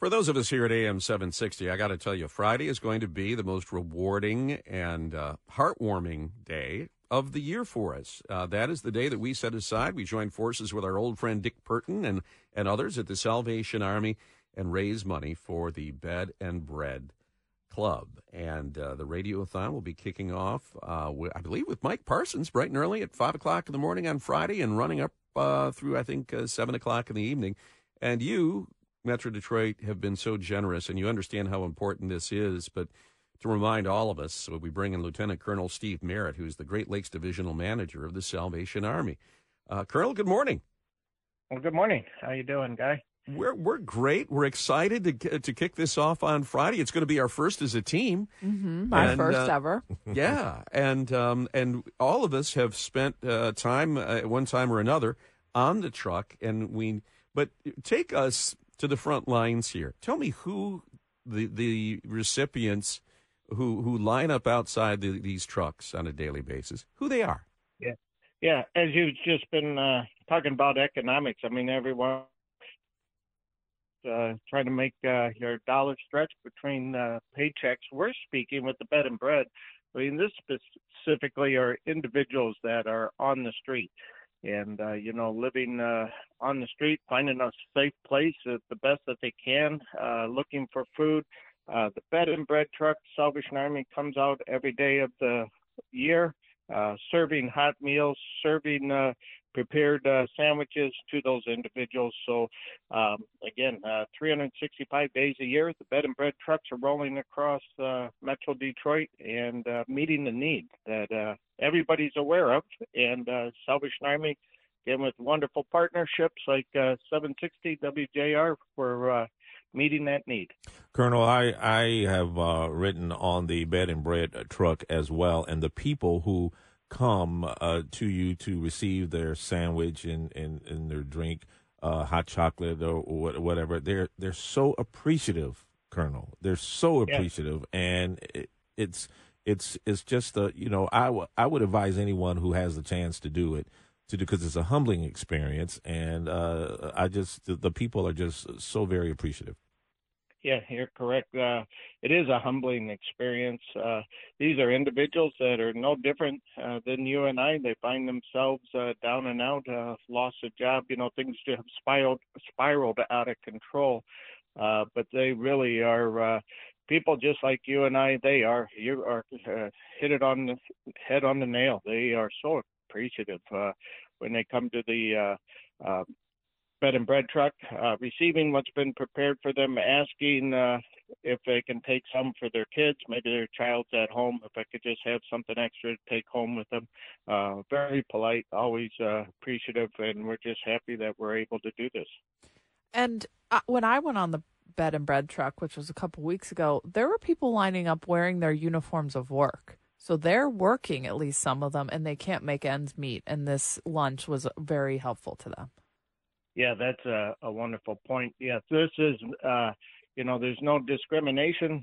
For those of us here at AM 760, I got to tell you, Friday is going to be the most rewarding and uh, heartwarming day of the year for us. Uh, that is the day that we set aside. We join forces with our old friend Dick Purtan and, and others at the Salvation Army and raise money for the Bed and Bread Club. And uh, the radiothon will be kicking off, uh, with, I believe, with Mike Parsons bright and early at 5 o'clock in the morning on Friday and running up uh, through, I think, uh, 7 o'clock in the evening. And you, Metro Detroit, have been so generous, and you understand how important this is. But to remind all of us, so we bring in Lieutenant Colonel Steve Merritt, who's the Great Lakes Divisional Manager of the Salvation Army. Uh, Colonel, good morning. Well, good morning. How you doing, Guy? We're we're great. We're excited to to kick this off on Friday. It's going to be our first as a team. Mm-hmm, my and, first uh, ever. yeah, and um, and all of us have spent uh, time uh, at one time or another on the truck, and we. But take us to the front lines here. Tell me who the the recipients who who line up outside the, these trucks on a daily basis, who they are. Yeah, yeah. As you've just been uh, talking about economics, I mean, everyone uh, trying to make uh, your dollar stretch between uh, paychecks. We're speaking with the bed and bread. I mean, this specifically are individuals that are on the street and uh, you know living uh, on the street, finding a safe place at the best that they can, uh, looking for food. Uh, the bed and bread truck, Salvation Army, comes out every day of the year, uh, serving hot meals, serving uh, prepared uh, sandwiches to those individuals. So, um, again, uh, 365 days a year, the bed and bread trucks are rolling across uh, Metro Detroit and uh, meeting the need that uh, everybody's aware of. And uh, Salvation Army, again, with wonderful partnerships like 760 WJR, for meeting that need. Colonel, I I have written on the bed and bread truck as well, and the people who come uh, to you to receive their sandwich and, and, and their drink, uh, hot chocolate or, or, whatever, they're they're so appreciative, Colonel. They're so appreciative, yeah. and it, it's it's it's just a you know I, w- I would advise anyone who has the chance to do it to do because it's a humbling experience, and uh, I just the, the people are just so very appreciative. Yeah, you're correct. Uh, it is a humbling experience. Uh, these are individuals that are no different uh, than you and I. They find themselves uh, down and out, uh, lost a job. You know, things have spiraled spiraled out of control. Uh, but they really are uh, people just like you and I. They are you are uh, hit it on the head on the nail. They are so appreciative uh, when they come to the uh, uh, bed and bread truck, uh, receiving what's been prepared for them, asking uh, if they can take some for their kids. Maybe their child's at home. If I could just have something extra to take home with them. Uh, very polite, always uh, appreciative, and we're just happy that we're able to do this. And uh, when I went on the bed and bread truck, which was a couple weeks ago, there were people lining up wearing their uniforms of work. So they're working, at least some of them, and they can't make ends meet. And this lunch was very helpful to them. Yeah, that's a, a wonderful point. Yes, this is, uh, you know, there's no discrimination.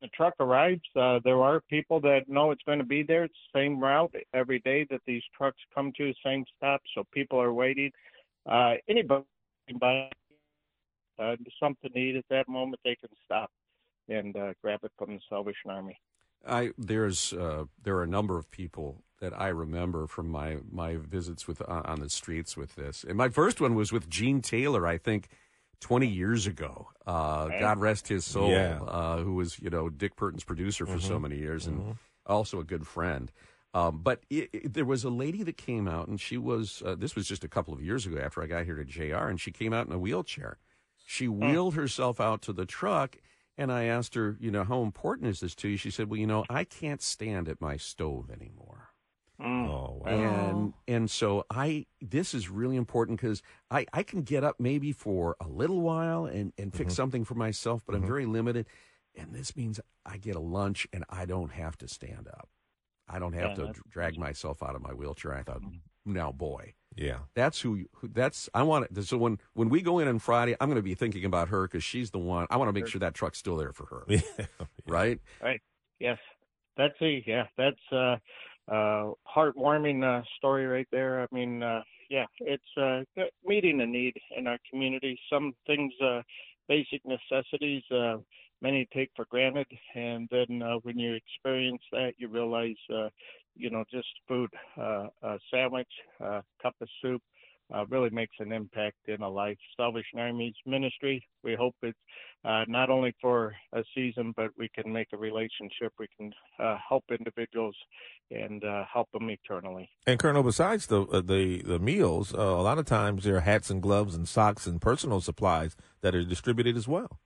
The truck arrives. Uh, there are people that know it's going to be there. It's the same route every day that these trucks come to, same stop. So people are waiting. Uh, anybody buy uh, something to eat at that moment, they can stop and uh, grab it from the Salvation Army. I there's uh, there are a number of people that I remember from my my visits with uh, on the streets with this. And my first one was with Gene Taylor, I think. 20 years ago, uh, God rest his soul, yeah. uh, who was, you know, Dick Purtan's producer for mm-hmm. so many years and mm-hmm. also a good friend. Um, but it, it, there was a lady that came out, and she was, uh, this was just a couple of years ago after I got here to JR, and she came out in a wheelchair. She wheeled herself out to the truck, and I asked her, you know, how important is this to you? She said, well, you know, I can't stand at my stove anymore. Mm. Oh, wow. And and so I this is really important because I, I can get up maybe for a little while and, and fix Mhm. something for myself, but Mhm. I'm very limited. And this means I get a lunch and I don't have to stand up. I don't have Yeah, to that's- drag myself out of my wheelchair. I thought, Mhm. now boy, Yeah. that's who, who that's I want it. So when when we go in on Friday, I'm going to be thinking about her because she's the one. I want to make Sure. sure that truck's still there for her, Yeah. right? Yes, that's a yeah, that's a, uh heartwarming uh, story right there. I mean, uh, yeah, it's uh, meeting a need in our community. Some things, uh, basic necessities, uh, many take for granted, and then uh, when you experience that, you realize, uh, you know, just food, uh, a sandwich, a cup of soup, uh, really makes an impact in a life. Salvation Army's ministry, we hope it's uh, not only for a season, but we can make a relationship. We can uh, help individuals and uh, help them eternally. And Colonel, besides the uh, the the meals, uh, a lot of times there are hats and gloves and socks and personal supplies that are distributed as well.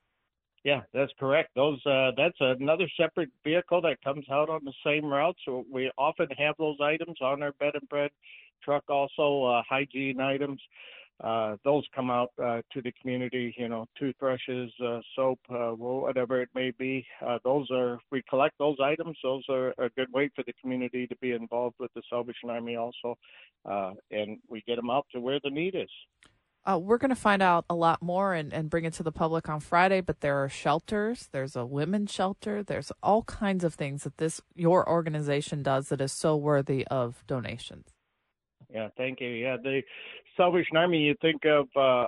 Yeah, that's correct. Those that's another separate vehicle that comes out on the same route. So we often have those items on our bed and bread truck also uh, hygiene items. Uh, those come out uh, to the community, you know, toothbrushes, uh, soap, uh, whatever it may be. Uh, those are, we collect those items. Those are a good way for the community to be involved with the Salvation Army also. Uh, and we get them out to where the need is. Uh, we're going to find out a lot more and, and bring it to the public on Friday, but there are shelters. There's a women's shelter. There's all kinds of things that this, your organization does that is so worthy of donations. Yeah, thank you. Yeah, the Salvation Army, you think of uh,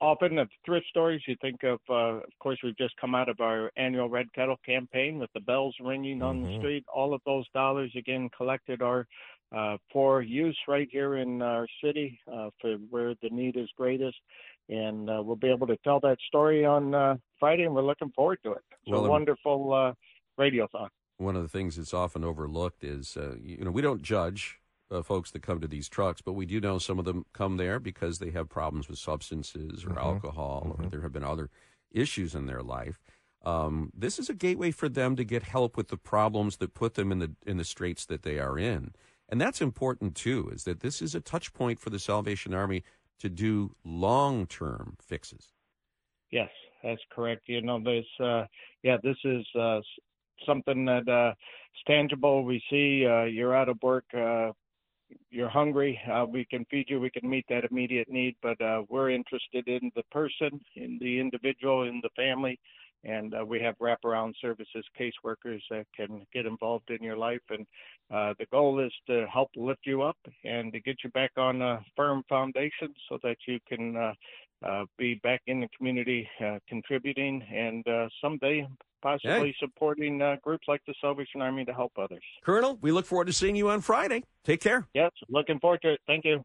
often of thrift stores, you think of, uh, of course, we've just come out of our annual Red Kettle campaign with the bells ringing on mm-hmm. the street. All of those dollars, again, collected are uh, for use right here in our city uh, for where the need is greatest. And uh, we'll be able to tell that story on uh, Friday, and we're looking forward to it. It's well, a wonderful uh, radiothon. One of the things that's often overlooked is, uh, you know, we don't judge uh, folks that come to these trucks, but we do know some of them come there because they have problems with substances or mm-hmm. alcohol, mm-hmm. or there have been other issues in their life. Um, this is a gateway for them to get help with the problems that put them in the in the straits that they are in, and that's important too. Is that this is a touch point for the Salvation Army to do long term fixes. Yes, that's correct. You know, this uh, yeah, this is uh, something that uh, is tangible. We see uh, you're out of work uh, you're hungry, uh, we can feed you. We can meet that immediate need, but uh, we're interested in the person, in the individual, in the family, and uh, we have wraparound services, caseworkers that can get involved in your life. And uh, the goal is to help lift you up and to get you back on a firm foundation so that you can uh, uh, be back in the community uh, contributing and uh, someday possibly hey. supporting uh, groups like the Salvation Army to help others. Colonel, we look forward to seeing you on Friday. Take care. Yes, looking forward to it. Thank you.